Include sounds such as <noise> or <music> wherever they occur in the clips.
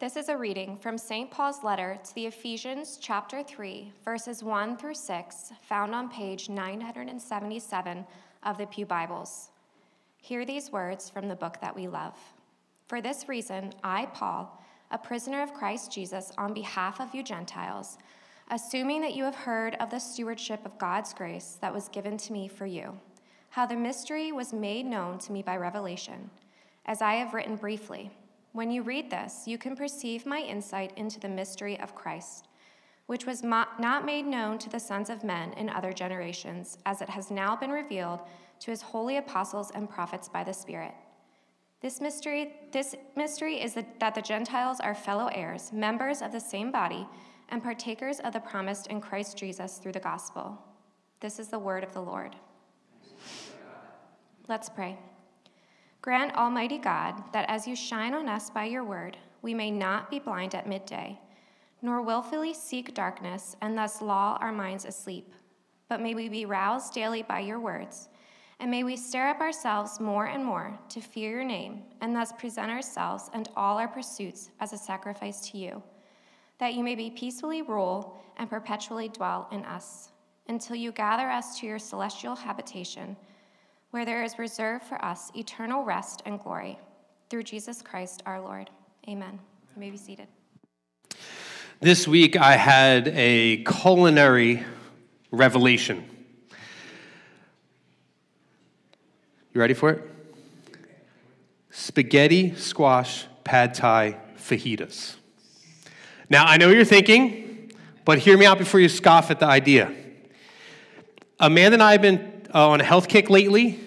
This is a reading from St. Paul's letter to the Ephesians, chapter 3, verses 1 through 6, found on page 977 of the Pew Bibles. Hear these words from the book that we love. For this reason, I, Paul, a prisoner of Christ Jesus, on behalf of you Gentiles, assuming that you have heard of the stewardship of God's grace that was given to me for you, how the mystery was made known to me by revelation, as I have written briefly. When you read this, you can perceive my insight into the mystery of Christ, which was not made known to the sons of men in other generations, as it has now been revealed to his holy apostles and prophets by the Spirit. This mystery, this mystery is that the Gentiles are fellow heirs, members of the same body, and partakers of the promised in Christ Jesus through the gospel. This is the word of the Lord. Let's pray. Grant, Almighty God, that as you shine on us by your word, we may not be blind at midday, nor willfully seek darkness and thus lull our minds asleep, but may we be roused daily by your words, and may we stir up ourselves more and more to fear your name, and thus present ourselves and all our pursuits as a sacrifice to you, that you may be peacefully rule and perpetually dwell in us, until you gather us to your celestial habitation where there is reserved for us eternal rest and glory. Through Jesus Christ our Lord. Amen. You may be seated. This week I had a culinary revelation. You ready for it? Spaghetti, squash, pad thai, fajitas. Now, I know what you're thinking, but hear me out before you scoff at the idea. Amanda and I have been uh, on a health kick lately,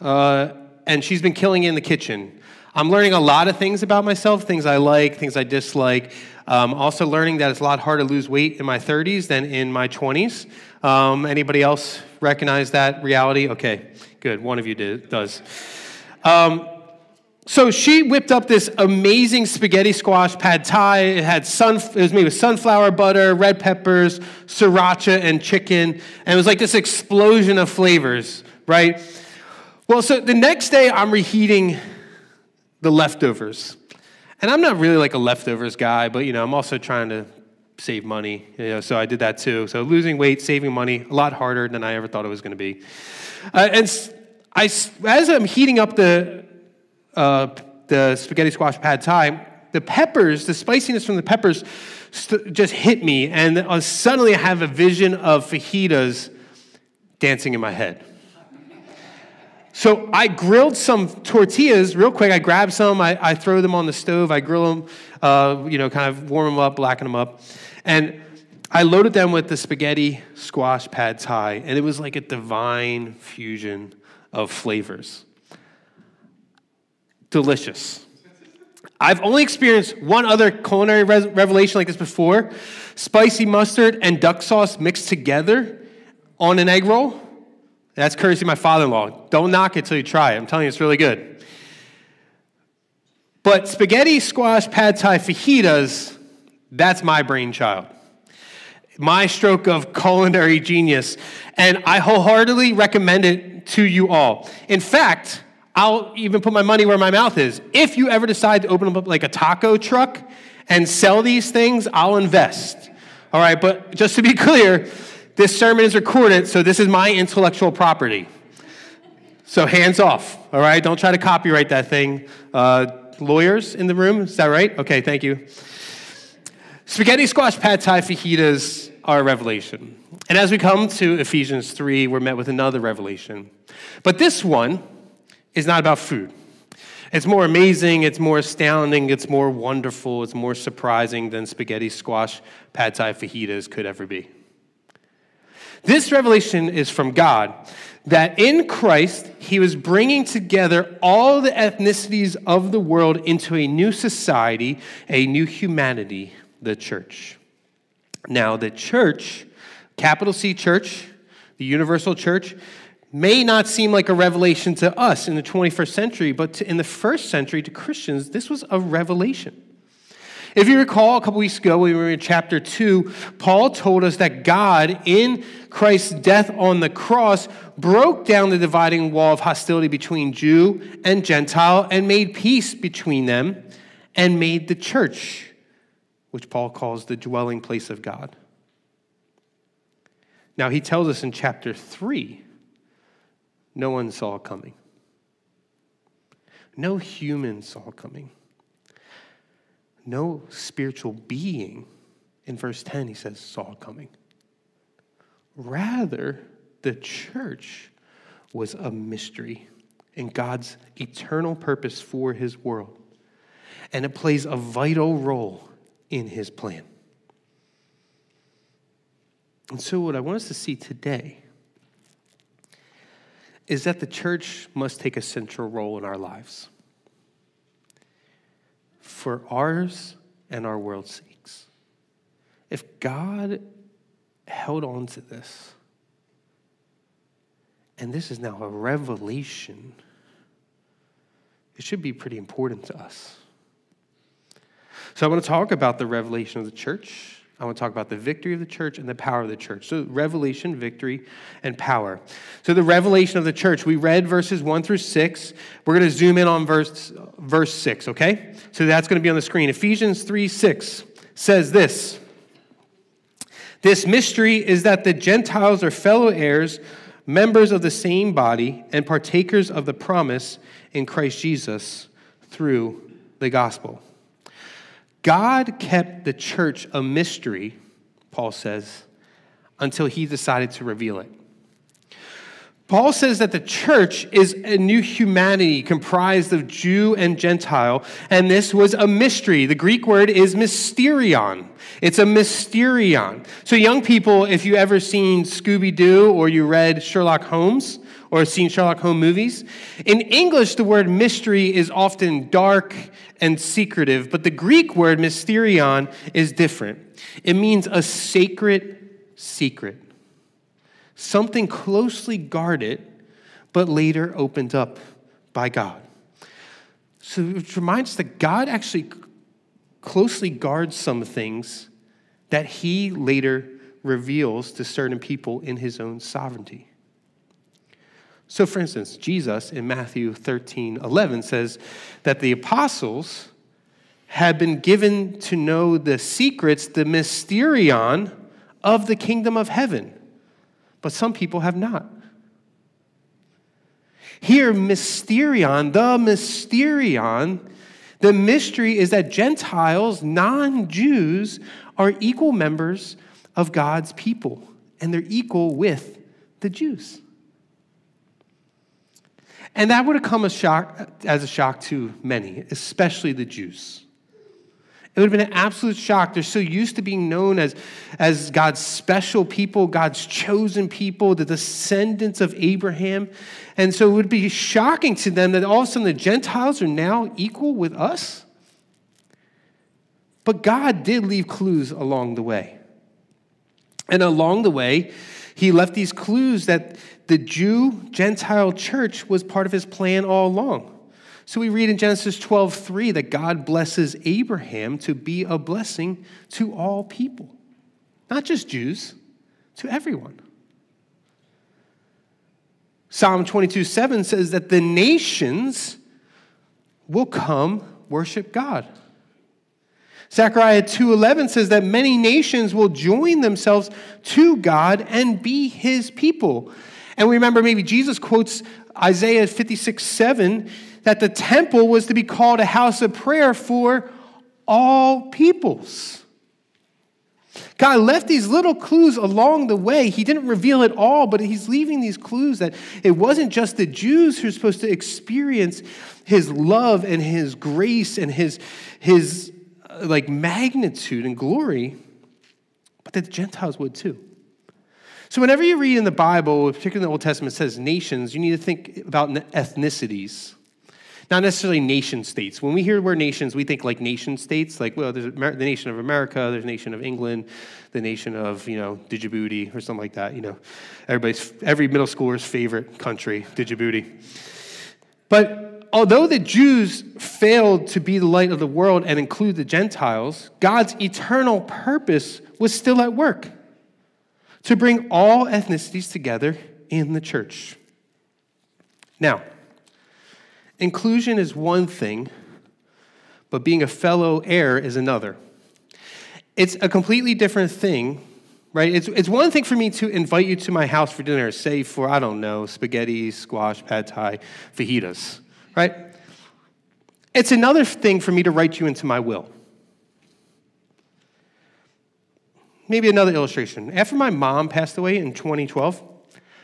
uh, and she's been killing it in the kitchen. I'm learning a lot of things about myself, things I like, things I dislike. Um, also learning that it's a lot harder to lose weight in my 30s than in my 20s. Um, anybody else recognize that reality? Okay, good. One of you did, does. Um, so she whipped up this amazing spaghetti squash pad thai. It had sun, it was made with sunflower butter, red peppers, sriracha, and chicken. And it was like this explosion of flavors, right? Well, so the next day I'm reheating the leftovers. And I'm not really like a leftovers guy, but you know, I'm also trying to save money. You know, so I did that too. So losing weight, saving money, a lot harder than I ever thought it was going to be. Uh, and I, as I'm heating up the uh, the spaghetti squash pad thai, the peppers, the spiciness from the peppers st- just hit me. And uh, suddenly I have a vision of fajitas dancing in my head. So I grilled some tortillas real quick. I grab some, I, I throw them on the stove, I grill them, uh, you know, kind of warm them up, blacken them up. And I loaded them with the spaghetti squash pad thai, and it was like a divine fusion of flavors delicious. I've only experienced one other culinary revelation like this before spicy mustard and duck sauce mixed together on an egg roll. That's courtesy of my father in law. Don't knock it till you try it. I'm telling you, it's really good. But spaghetti, squash, pad thai, fajitas, that's my brainchild. My stroke of culinary genius. And I wholeheartedly recommend it to you all. In fact, I'll even put my money where my mouth is. If you ever decide to open up like a taco truck and sell these things, I'll invest. All right, but just to be <laughs> clear, this sermon is recorded, so this is my intellectual property. So hands off, all right? Don't try to copyright that thing. Uh, lawyers in the room, is that right? Okay, thank you. Spaghetti squash pad thai fajitas are a revelation. And as we come to Ephesians 3, we're met with another revelation. But this one, is not about food. It's more amazing, it's more astounding, it's more wonderful, it's more surprising than spaghetti, squash, pad thai, fajitas could ever be. This revelation is from God that in Christ, He was bringing together all the ethnicities of the world into a new society, a new humanity, the church. Now, the church, capital C church, the universal church, may not seem like a revelation to us in the 21st century, but to, in the first century to Christians, this was a revelation. If you recall, a couple weeks ago, we were in chapter 2, Paul told us that God, in Christ's death on the cross, broke down the dividing wall of hostility between Jew and Gentile and made peace between them and made the church which Paul calls the dwelling place of God. Now, he tells us in chapter 3 no one saw coming. No human saw coming. No spiritual being, in verse 10, he says, saw coming. Rather, the church was a mystery in God's eternal purpose for his world. And it plays a vital role in his plan. And so, what I want us to see today is that the church must take a central role in our lives for ours and our world's sakes. If God held on to this, and this is now a revelation, it should be pretty important to us. So, I want to talk about the revelation of the church I want to talk about the victory of the church and the power of the church. So, revelation, victory, and power. So, the revelation of the church, we read verses 1 through 6. We're going to zoom in on verse, verse 6, okay? So, that's going to be on the screen. Ephesians 3 6 says this This mystery is that the Gentiles are fellow heirs, members of the same body, and partakers of the promise in Christ Jesus through the gospel. God kept the church a mystery, Paul says, until he decided to reveal it. Paul says that the church is a new humanity comprised of Jew and Gentile, and this was a mystery. The Greek word is mysterion. It's a mysterion. So, young people, if you ever seen Scooby Doo or you read Sherlock Holmes or seen Sherlock Holmes movies, in English, the word mystery is often dark and secretive, but the Greek word mysterion is different. It means a sacred secret something closely guarded, but later opened up by God. So it reminds that God actually closely guards some things that he later reveals to certain people in his own sovereignty. So, for instance, Jesus in Matthew 13 11 says that the apostles had been given to know the secrets, the mysterion of the kingdom of heaven but some people have not. Here, mysterion, the mysterion, the mystery is that Gentiles, non Jews, are equal members of God's people, and they're equal with the Jews. And that would have come as, shock, as a shock to many, especially the Jews. It would have been an absolute shock. They're so used to being known as, as God's special people, God's chosen people, the descendants of Abraham. And so it would be shocking to them that all of a sudden the Gentiles are now equal with us. But God did leave clues along the way. And along the way, he left these clues that the Jew Gentile church was part of his plan all along. So we read in Genesis 12, 3 that God blesses Abraham to be a blessing to all people, not just Jews, to everyone. Psalm 22, 7 says that the nations will come worship God. Zechariah 2:11 says that many nations will join themselves to God and be his people. And we remember maybe Jesus quotes Isaiah 56, 7 that the temple was to be called a house of prayer for all peoples. God left these little clues along the way. He didn't reveal it all, but he's leaving these clues that it wasn't just the Jews who were supposed to experience his love and his grace and his, his uh, like magnitude and glory, but that the Gentiles would too. So whenever you read in the Bible, particularly in the Old Testament, it says nations, you need to think about ethnicities not necessarily nation states. When we hear the word nations, we think like nation states, like, well, there's the nation of America, there's the nation of England, the nation of, you know, Djibouti or something like that. You know, everybody's, every middle schooler's favorite country, Djibouti. But although the Jews failed to be the light of the world and include the Gentiles, God's eternal purpose was still at work to bring all ethnicities together in the church. Now, Inclusion is one thing, but being a fellow heir is another. It's a completely different thing, right? It's, it's one thing for me to invite you to my house for dinner, say for, I don't know, spaghetti, squash, pad thai, fajitas, right? It's another thing for me to write you into my will. Maybe another illustration. After my mom passed away in 2012,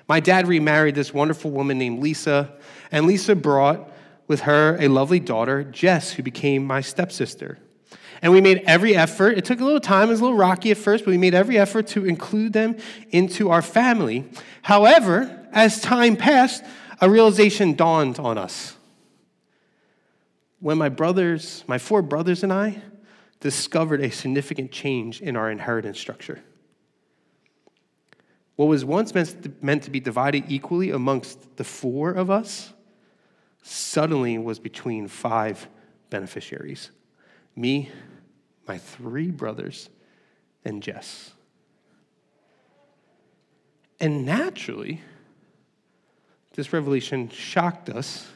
my dad remarried this wonderful woman named Lisa, and Lisa brought with her a lovely daughter, Jess, who became my stepsister. And we made every effort. It took a little time, it was a little rocky at first, but we made every effort to include them into our family. However, as time passed, a realization dawned on us. When my brothers, my four brothers and I, discovered a significant change in our inheritance structure. What was once meant to be divided equally amongst the four of us suddenly was between five beneficiaries me, my three brothers, and Jess. And naturally, this revelation shocked us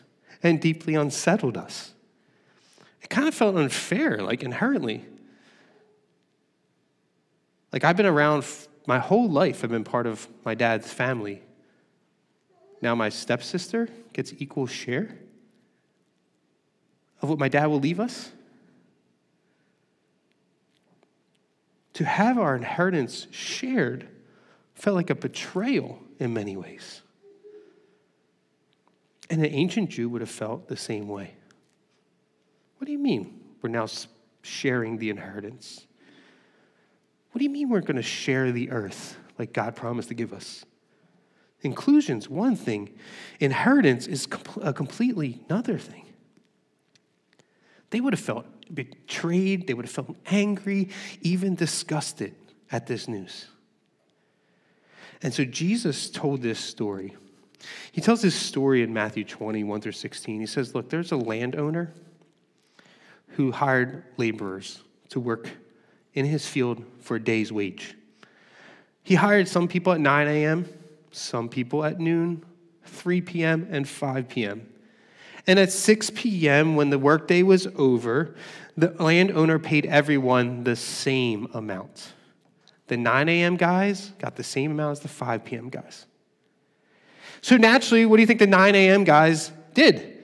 and deeply unsettled us. It kind of felt unfair, like inherently. Like I've been around my whole life, I've been part of my dad's family. Now my stepsister gets equal share of what my dad will leave us? To have our inheritance shared felt like a betrayal in many ways. And an ancient Jew would have felt the same way. Mean we're now sharing the inheritance? What do you mean we're going to share the earth like God promised to give us? Inclusion's one thing, inheritance is a completely another thing they would have felt betrayed, they would have felt angry, even disgusted at this news. And so Jesus told this story. He tells this story in Matthew 21 1 through 16. He says, Look, there's a landowner who hired laborers to work in his field for a day's wage. He hired some people at 9 a.m., some people at noon, 3 p.m., and 5 p.m. And at 6 p.m., when the workday was over, the landowner paid everyone the same amount. The 9 a.m. guys got the same amount as the 5 p.m. guys. So naturally, what do you think the 9 a.m. guys did?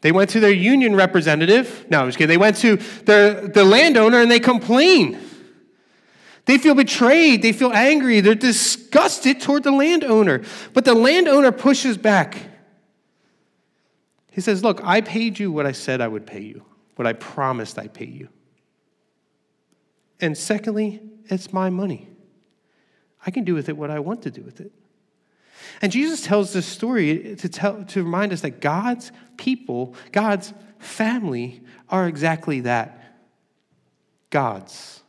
They went to their union representative. No, I was kidding. They went to their, the landowner and they complain. They feel betrayed. They feel angry. They're disgusted toward the landowner. But the landowner pushes back. He says, Look, I paid you what I said I would pay you, what I promised I'd pay you. And secondly, it's my money. I can do with it what I want to do with it. And Jesus tells this story to, tell, to remind us that God's people, God's family, are exactly that God's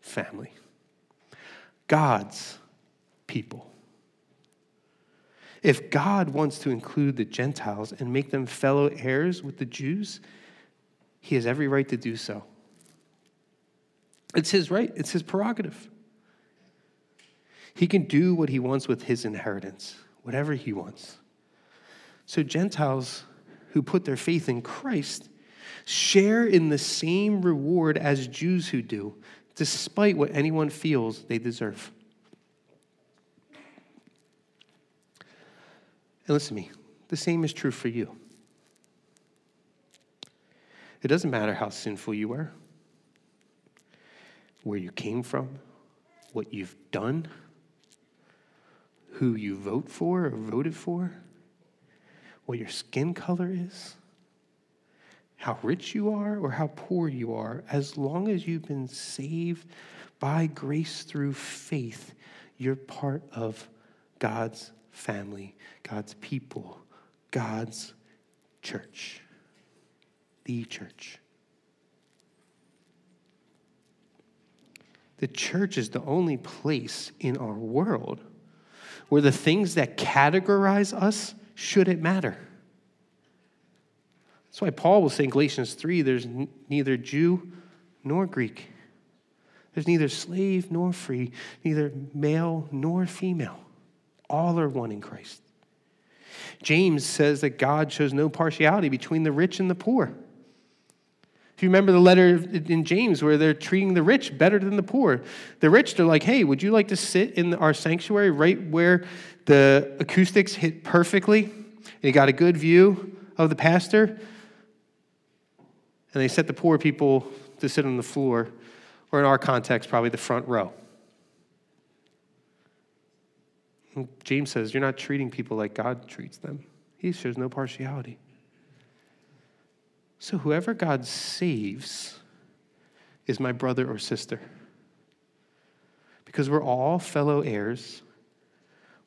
family, God's people. If God wants to include the Gentiles and make them fellow heirs with the Jews, he has every right to do so. It's his right, it's his prerogative. He can do what he wants with his inheritance, whatever he wants. So, Gentiles who put their faith in Christ share in the same reward as Jews who do, despite what anyone feels they deserve. And listen to me, the same is true for you. It doesn't matter how sinful you are, where you came from, what you've done, who you vote for or voted for, what your skin color is, how rich you are or how poor you are, as long as you've been saved by grace through faith, you're part of God's family, God's people, God's church, the church. The church is the only place in our world where the things that categorize us shouldn't matter. That's why Paul will say in Galatians 3 there's neither Jew nor Greek. There's neither slave nor free, neither male nor female. All are one in Christ. James says that God shows no partiality between the rich and the poor. If you remember the letter in James where they're treating the rich better than the poor, the rich, they're like, hey, would you like to sit in our sanctuary right where the acoustics hit perfectly? And you got a good view of the pastor? And they set the poor people to sit on the floor, or in our context, probably the front row. James says, You're not treating people like God treats them, He shows no partiality. So whoever God saves is my brother or sister. Because we're all fellow heirs.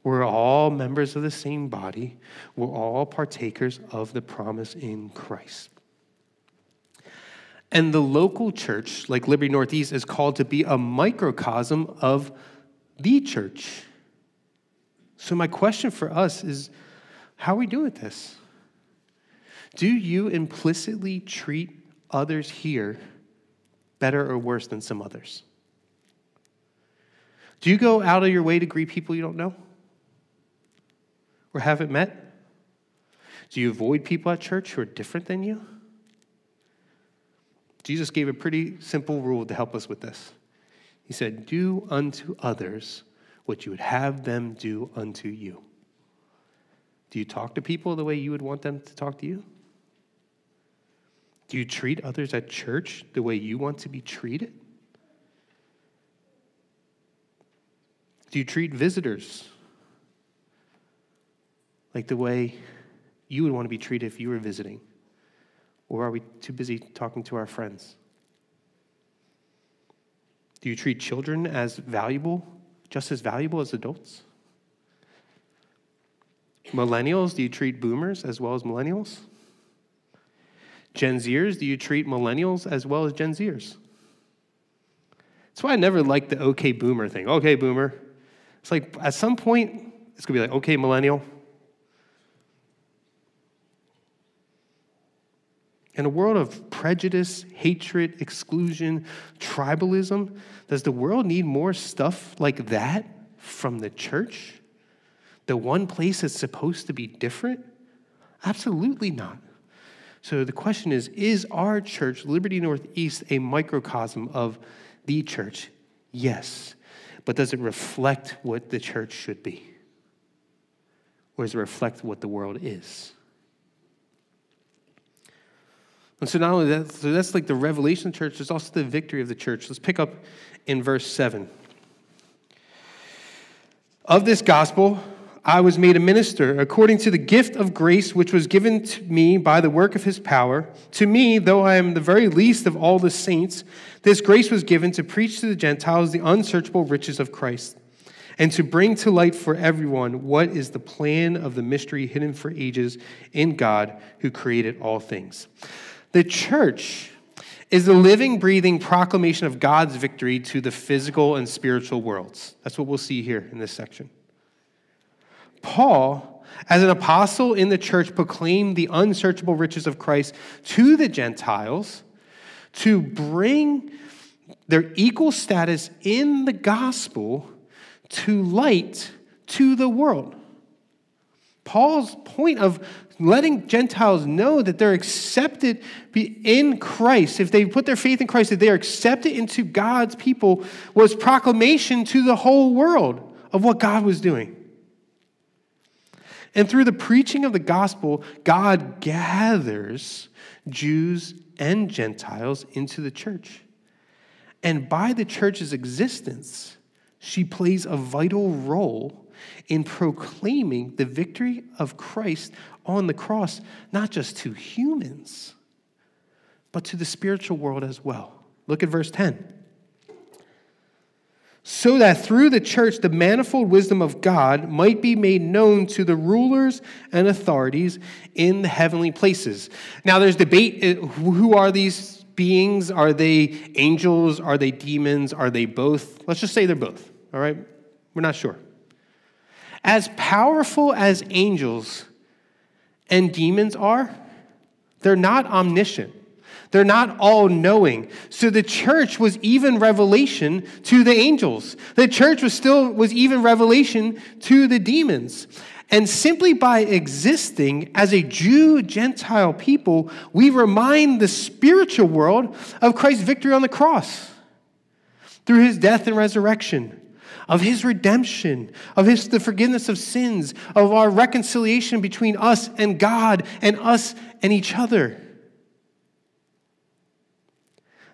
We're all members of the same body. We're all partakers of the promise in Christ. And the local church, like Liberty Northeast, is called to be a microcosm of the church. So, my question for us is how are we doing this? Do you implicitly treat others here better or worse than some others? Do you go out of your way to greet people you don't know or haven't met? Do you avoid people at church who are different than you? Jesus gave a pretty simple rule to help us with this. He said, Do unto others what you would have them do unto you. Do you talk to people the way you would want them to talk to you? Do you treat others at church the way you want to be treated? Do you treat visitors like the way you would want to be treated if you were visiting? Or are we too busy talking to our friends? Do you treat children as valuable, just as valuable as adults? Millennials, do you treat boomers as well as millennials? Gen Zers, do you treat millennials as well as Gen Zers? That's why I never liked the okay boomer thing. Okay, boomer. It's like at some point, it's going to be like, okay, millennial. In a world of prejudice, hatred, exclusion, tribalism, does the world need more stuff like that from the church? The one place that's supposed to be different? Absolutely not. So the question is Is our church, Liberty Northeast, a microcosm of the church? Yes. But does it reflect what the church should be? Or does it reflect what the world is? And so not only that, so that's like the revelation of the church, there's also the victory of the church. Let's pick up in verse 7. Of this gospel, I was made a minister according to the gift of grace which was given to me by the work of his power. To me, though I am the very least of all the saints, this grace was given to preach to the Gentiles the unsearchable riches of Christ, and to bring to light for everyone what is the plan of the mystery hidden for ages in God who created all things. The church is the living, breathing proclamation of God's victory to the physical and spiritual worlds. That's what we'll see here in this section. Paul, as an apostle in the church, proclaimed the unsearchable riches of Christ to the Gentiles to bring their equal status in the gospel to light to the world. Paul's point of letting Gentiles know that they're accepted in Christ, if they put their faith in Christ, that they are accepted into God's people, was proclamation to the whole world of what God was doing. And through the preaching of the gospel, God gathers Jews and Gentiles into the church. And by the church's existence, she plays a vital role in proclaiming the victory of Christ on the cross, not just to humans, but to the spiritual world as well. Look at verse 10. So that through the church the manifold wisdom of God might be made known to the rulers and authorities in the heavenly places. Now, there's debate uh, who are these beings? Are they angels? Are they demons? Are they both? Let's just say they're both, all right? We're not sure. As powerful as angels and demons are, they're not omniscient. They're not all knowing. So the church was even revelation to the angels. The church was still was even revelation to the demons. And simply by existing as a Jew Gentile people, we remind the spiritual world of Christ's victory on the cross through his death and resurrection, of his redemption, of his, the forgiveness of sins, of our reconciliation between us and God and us and each other.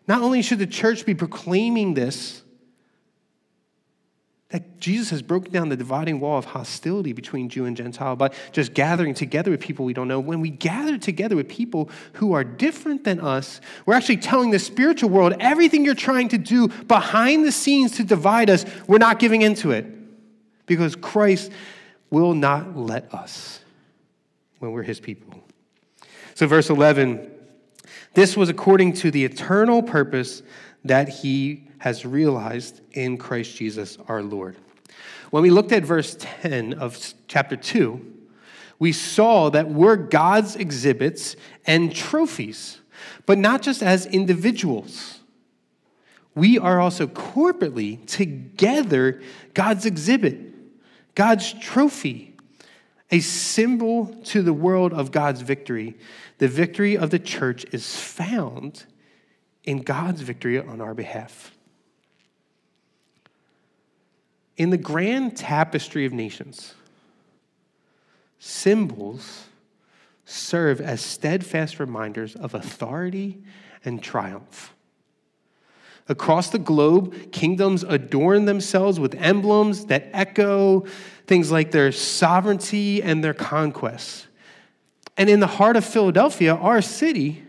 Not only should the church be proclaiming this, that Jesus has broken down the dividing wall of hostility between Jew and Gentile by just gathering together with people we don't know. When we gather together with people who are different than us, we're actually telling the spiritual world everything you're trying to do behind the scenes to divide us, we're not giving into it. Because Christ will not let us when we're his people. So, verse 11 this was according to the eternal purpose that he has realized in Christ Jesus our Lord. When we looked at verse 10 of chapter 2, we saw that we're God's exhibits and trophies, but not just as individuals. We are also corporately together God's exhibit, God's trophy, a symbol to the world of God's victory. The victory of the church is found in God's victory on our behalf. In the grand tapestry of nations, symbols serve as steadfast reminders of authority and triumph. Across the globe, kingdoms adorn themselves with emblems that echo things like their sovereignty and their conquests. And in the heart of Philadelphia, our city,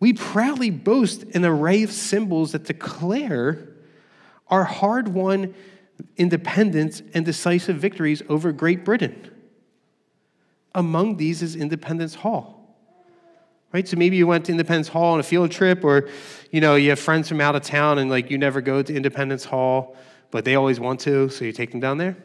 we proudly boast an array of symbols that declare our hard won independence and decisive victories over Great Britain. Among these is Independence Hall. Right? So maybe you went to Independence Hall on a field trip, or you know, you have friends from out of town and like you never go to Independence Hall, but they always want to, so you take them down there.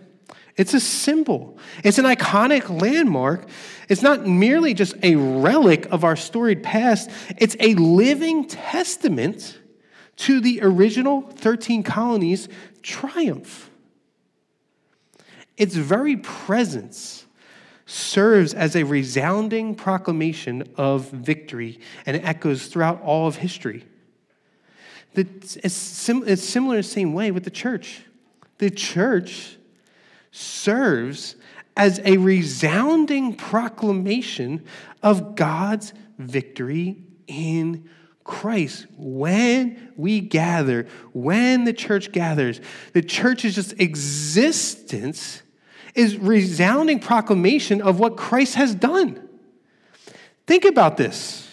It's a symbol. It's an iconic landmark. It's not merely just a relic of our storied past, it's a living testament to the original 13 colonies' triumph. Its very presence serves as a resounding proclamation of victory and echoes throughout all of history. It's similar in the same way with the church. The church serves as a resounding proclamation of God's victory in Christ, when we gather, when the church gathers, the church's just existence is resounding proclamation of what Christ has done. Think about this.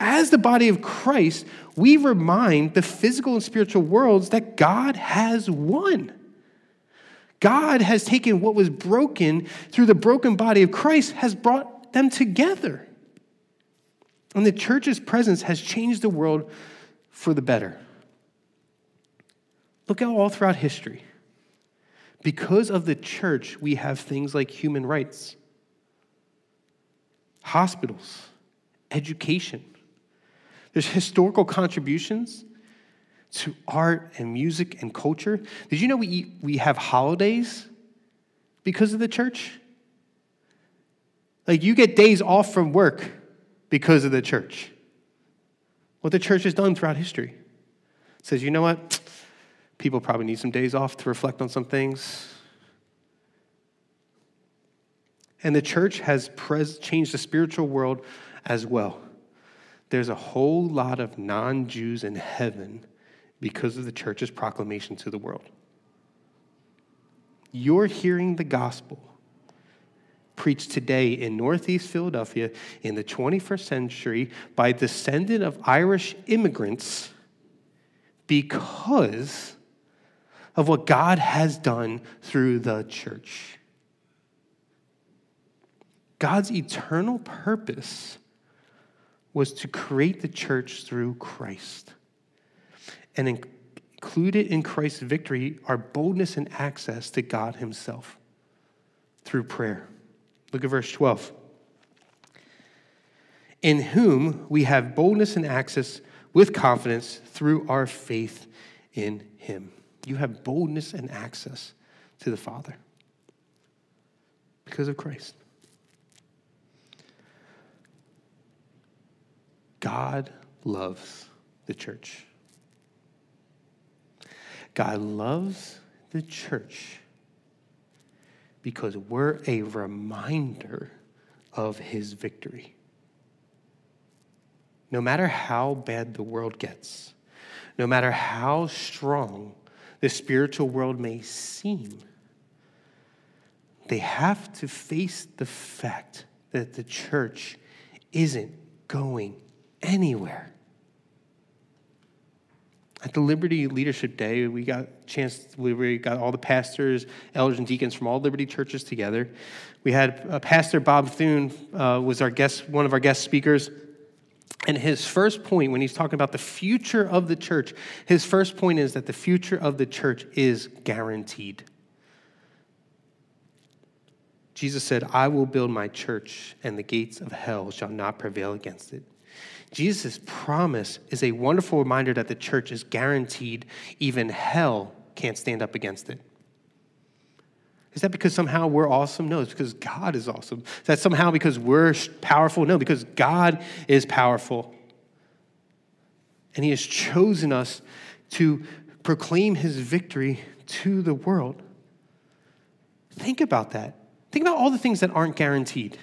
As the body of Christ, we remind the physical and spiritual worlds that God has won. God has taken what was broken through the broken body of Christ, has brought them together. And the church's presence has changed the world for the better. Look at all throughout history. Because of the church, we have things like human rights, hospitals, education. There's historical contributions to art and music and culture. Did you know we, we have holidays because of the church? Like you get days off from work because of the church. What the church has done throughout history. Says, you know what? People probably need some days off to reflect on some things. And the church has pres- changed the spiritual world as well. There's a whole lot of non Jews in heaven because of the church's proclamation to the world. You're hearing the gospel preached today in Northeast Philadelphia in the 21st century by descendant of Irish immigrants because of what God has done through the church. God's eternal purpose was to create the church through Christ. And included in Christ's victory are boldness and access to God Himself through prayer. Look at verse 12. In whom we have boldness and access with confidence through our faith in him. You have boldness and access to the Father. Because of Christ. God loves the church. God loves the church because we're a reminder of his victory. No matter how bad the world gets, no matter how strong the spiritual world may seem, they have to face the fact that the church isn't going anywhere. At the Liberty Leadership Day, we got a chance, we got all the pastors, elders, and deacons from all Liberty churches together. We had uh, Pastor Bob Thune uh, was our guest, one of our guest speakers. And his first point, when he's talking about the future of the church, his first point is that the future of the church is guaranteed. Jesus said, I will build my church, and the gates of hell shall not prevail against it. Jesus' promise is a wonderful reminder that the church is guaranteed, even hell can't stand up against it. Is that because somehow we're awesome? No, it's because God is awesome. Is that somehow because we're powerful? No, because God is powerful. And He has chosen us to proclaim His victory to the world. Think about that. Think about all the things that aren't guaranteed.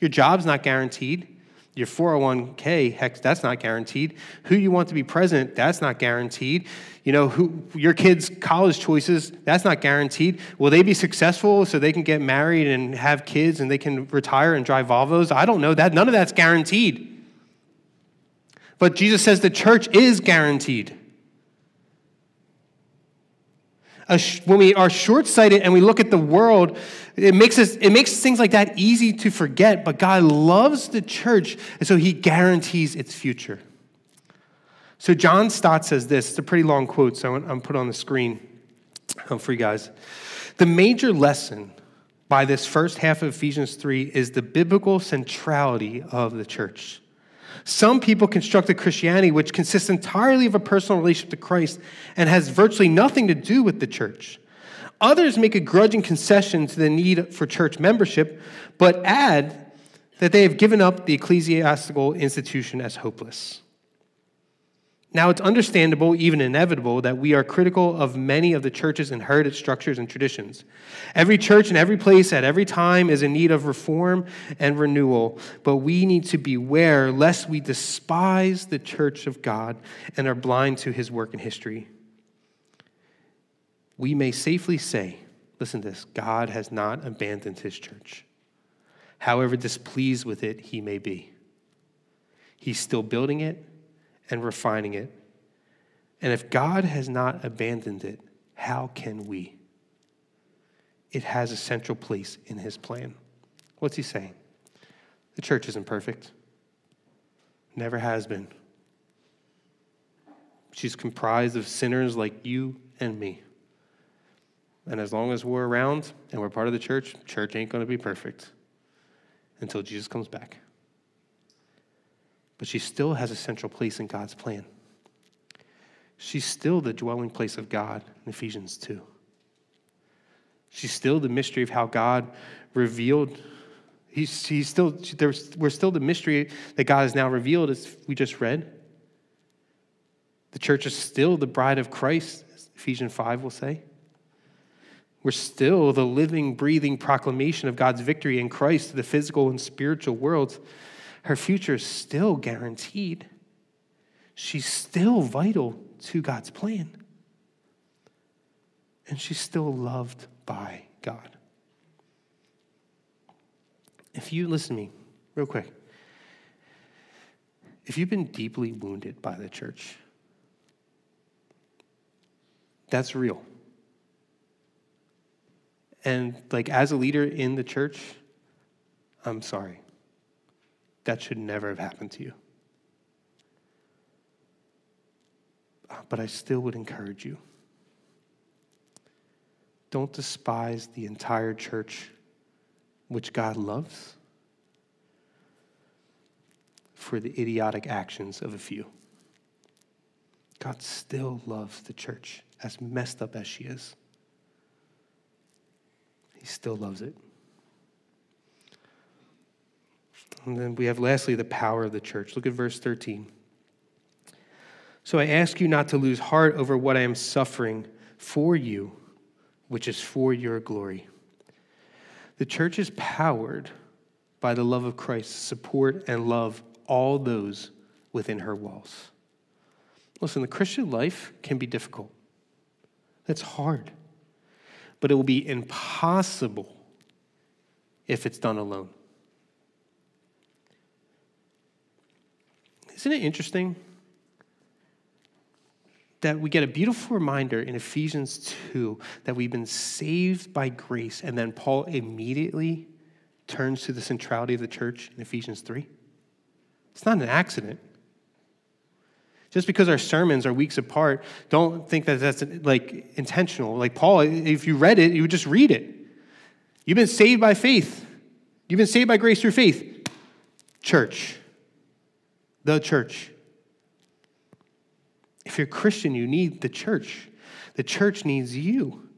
Your job's not guaranteed. Your 401k, heck, that's not guaranteed. Who you want to be president, that's not guaranteed. You know, who your kids' college choices, that's not guaranteed. Will they be successful so they can get married and have kids and they can retire and drive Volvos? I don't know that. None of that's guaranteed. But Jesus says the church is guaranteed when we are short sighted and we look at the world, it makes, us, it makes things like that easy to forget. But God loves the church, and so he guarantees its future. So John Stott says this. It's a pretty long quote, so I'm to put on the screen um, for you guys. The major lesson by this first half of Ephesians 3 is the biblical centrality of the church. Some people construct a Christianity which consists entirely of a personal relationship to Christ and has virtually nothing to do with the church. Others make a grudging concession to the need for church membership, but add that they have given up the ecclesiastical institution as hopeless. Now, it's understandable, even inevitable, that we are critical of many of the church's inherited structures and traditions. Every church in every place at every time is in need of reform and renewal, but we need to beware lest we despise the church of God and are blind to his work in history. We may safely say, listen to this God has not abandoned his church. However displeased with it he may be, he's still building it and refining it. And if God has not abandoned it, how can we? It has a central place in his plan. What's he saying? The church isn't perfect, never has been. She's comprised of sinners like you and me. And as long as we're around and we're part of the church, church ain't going to be perfect until Jesus comes back but she still has a central place in God's plan. She's still the dwelling place of God in Ephesians 2. She's still the mystery of how God revealed. He's, he's still, there's, we're still the mystery that God has now revealed, as we just read. The church is still the bride of Christ, Ephesians 5 will say. We're still the living, breathing proclamation of God's victory in Christ to the physical and spiritual worlds her future is still guaranteed. She's still vital to God's plan. And she's still loved by God. If you listen to me, real quick, if you've been deeply wounded by the church, that's real. And like as a leader in the church, I'm sorry. That should never have happened to you. Uh, but I still would encourage you don't despise the entire church, which God loves, for the idiotic actions of a few. God still loves the church, as messed up as she is. He still loves it. And then we have lastly the power of the church. Look at verse 13. So I ask you not to lose heart over what I am suffering for you, which is for your glory. The church is powered by the love of Christ to support and love all those within her walls. Listen, the Christian life can be difficult. It's hard. But it will be impossible if it's done alone. Isn't it interesting that we get a beautiful reminder in Ephesians 2 that we've been saved by grace, and then Paul immediately turns to the centrality of the church in Ephesians 3? It's not an accident. Just because our sermons are weeks apart, don't think that that's like intentional. Like Paul, if you read it, you would just read it. You've been saved by faith. You've been saved by grace through faith. Church. The church. If you're a Christian, you need the church. The church needs you.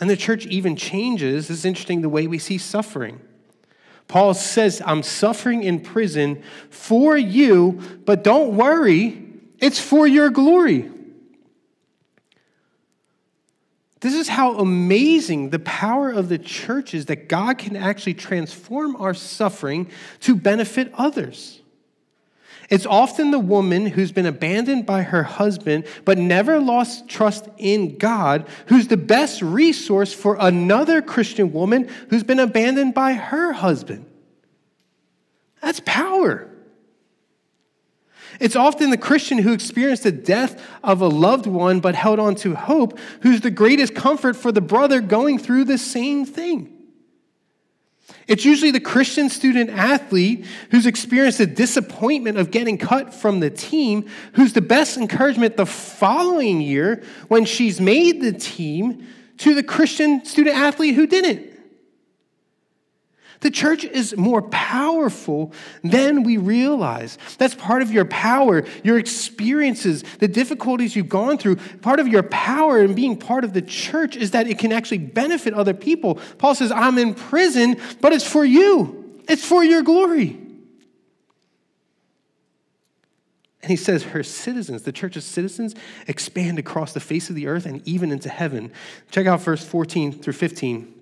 And the church even changes. Is interesting the way we see suffering. Paul says, I'm suffering in prison for you, but don't worry, it's for your glory. This is how amazing the power of the church is that God can actually transform our suffering to benefit others. It's often the woman who's been abandoned by her husband but never lost trust in God who's the best resource for another Christian woman who's been abandoned by her husband. That's power. It's often the Christian who experienced the death of a loved one but held on to hope who's the greatest comfort for the brother going through the same thing. It's usually the Christian student athlete who's experienced the disappointment of getting cut from the team, who's the best encouragement the following year when she's made the team to the Christian student athlete who didn't. The church is more powerful than we realize. That's part of your power, your experiences, the difficulties you've gone through. Part of your power in being part of the church is that it can actually benefit other people. Paul says, I'm in prison, but it's for you, it's for your glory. And he says, her citizens, the church's citizens, expand across the face of the earth and even into heaven. Check out verse 14 through 15.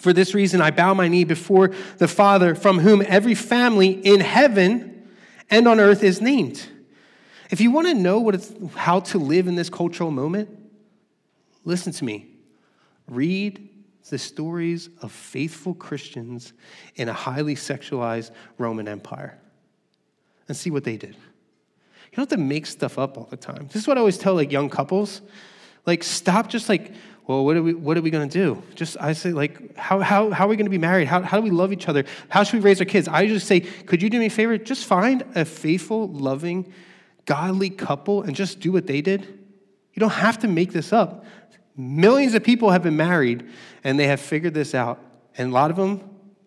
For this reason, I bow my knee before the Father, from whom every family in heaven and on earth is named. If you want to know what it's, how to live in this cultural moment, listen to me. Read the stories of faithful Christians in a highly sexualized Roman Empire and see what they did. You don't have to make stuff up all the time. This is what I always tell like young couples. Like, stop just like well, what are we, what are we going to do? Just, I say, like, how, how, how are we going to be married? How, how do we love each other? How should we raise our kids? I just say, could you do me a favor? Just find a faithful, loving, godly couple and just do what they did. You don't have to make this up. Millions of people have been married and they have figured this out. And a lot of them,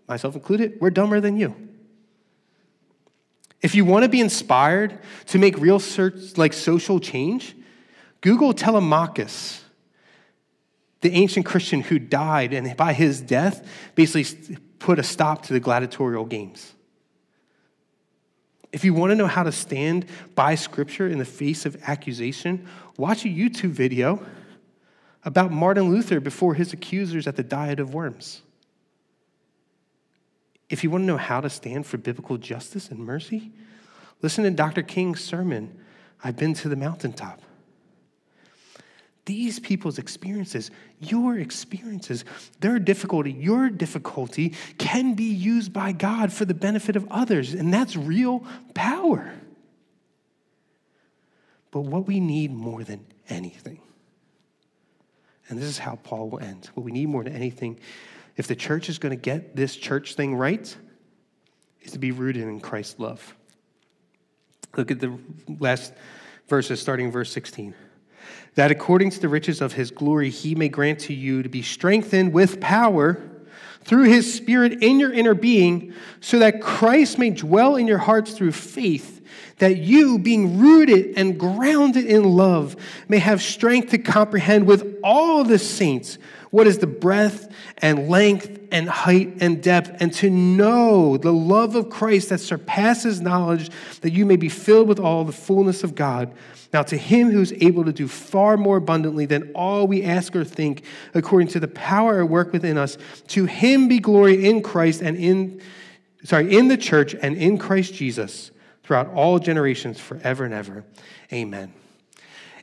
myself included, we're dumber than you. If you want to be inspired to make real search, like social change, Google Telemachus the ancient Christian who died and by his death basically put a stop to the gladiatorial games. If you want to know how to stand by Scripture in the face of accusation, watch a YouTube video about Martin Luther before his accusers at the Diet of Worms. If you want to know how to stand for biblical justice and mercy, listen to Dr. King's sermon, I've been to the mountaintop. These people's experiences, your experiences, their difficulty, your difficulty can be used by God for the benefit of others, and that's real power. But what we need more than anything, and this is how Paul will end, what we need more than anything, if the church is going to get this church thing right, is to be rooted in Christ's love. Look at the last verses, starting verse 16 that according to the riches of his glory, he may grant to you to be strengthened with power through his Spirit in your inner being, so that Christ may dwell in your hearts through faith, that you, being rooted and grounded in love, may have strength to comprehend with all the saints what is the breadth and length and height and depth, and to know the love of Christ that surpasses knowledge, that you may be filled with all the fullness of God. Now, to him who is able to do far more abundantly than all we ask or think, according to the power at work within us, to him be glory in Christ and in, sorry, in the church and in Christ Jesus throughout all generations, forever and ever. Amen.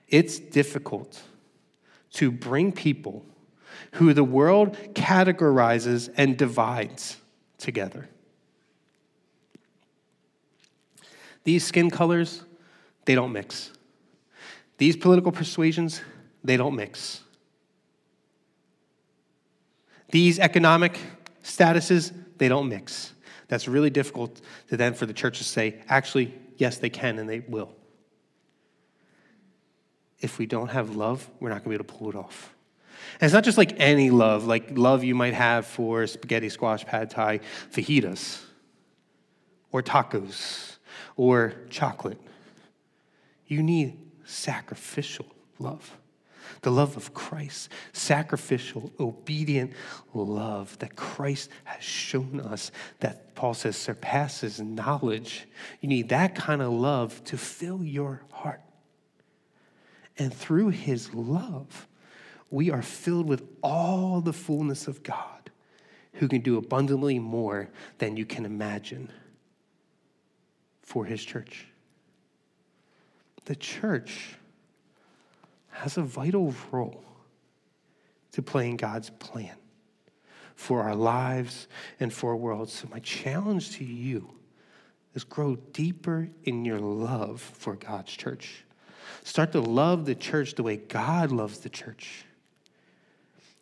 It's difficult to bring people who the world categorizes and divides together. These skin colors, they don't mix. These political persuasions, they don't mix. These economic statuses, they don't mix. That's really difficult to then for the church to say, actually, yes, they can and they will. If we don't have love, we're not going to be able to pull it off. And it's not just like any love, like love you might have for spaghetti, squash, pad thai, fajitas, or tacos, or chocolate. You need sacrificial love. The love of Christ, sacrificial, obedient love that Christ has shown us, that Paul says surpasses knowledge. You need that kind of love to fill your heart. And through his love, we are filled with all the fullness of God who can do abundantly more than you can imagine for his church. The church has a vital role to play in God's plan for our lives and for our world. So, my challenge to you is grow deeper in your love for God's church. Start to love the church the way God loves the church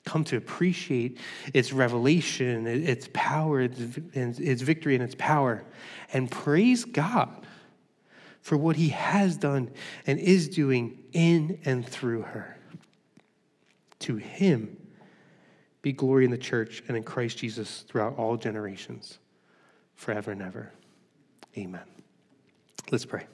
come to appreciate its revelation, its power, its victory, and its power, and praise God for what He has done and is doing in and through her. To Him be glory in the church and in Christ Jesus throughout all generations, forever and ever. Amen. Let's pray.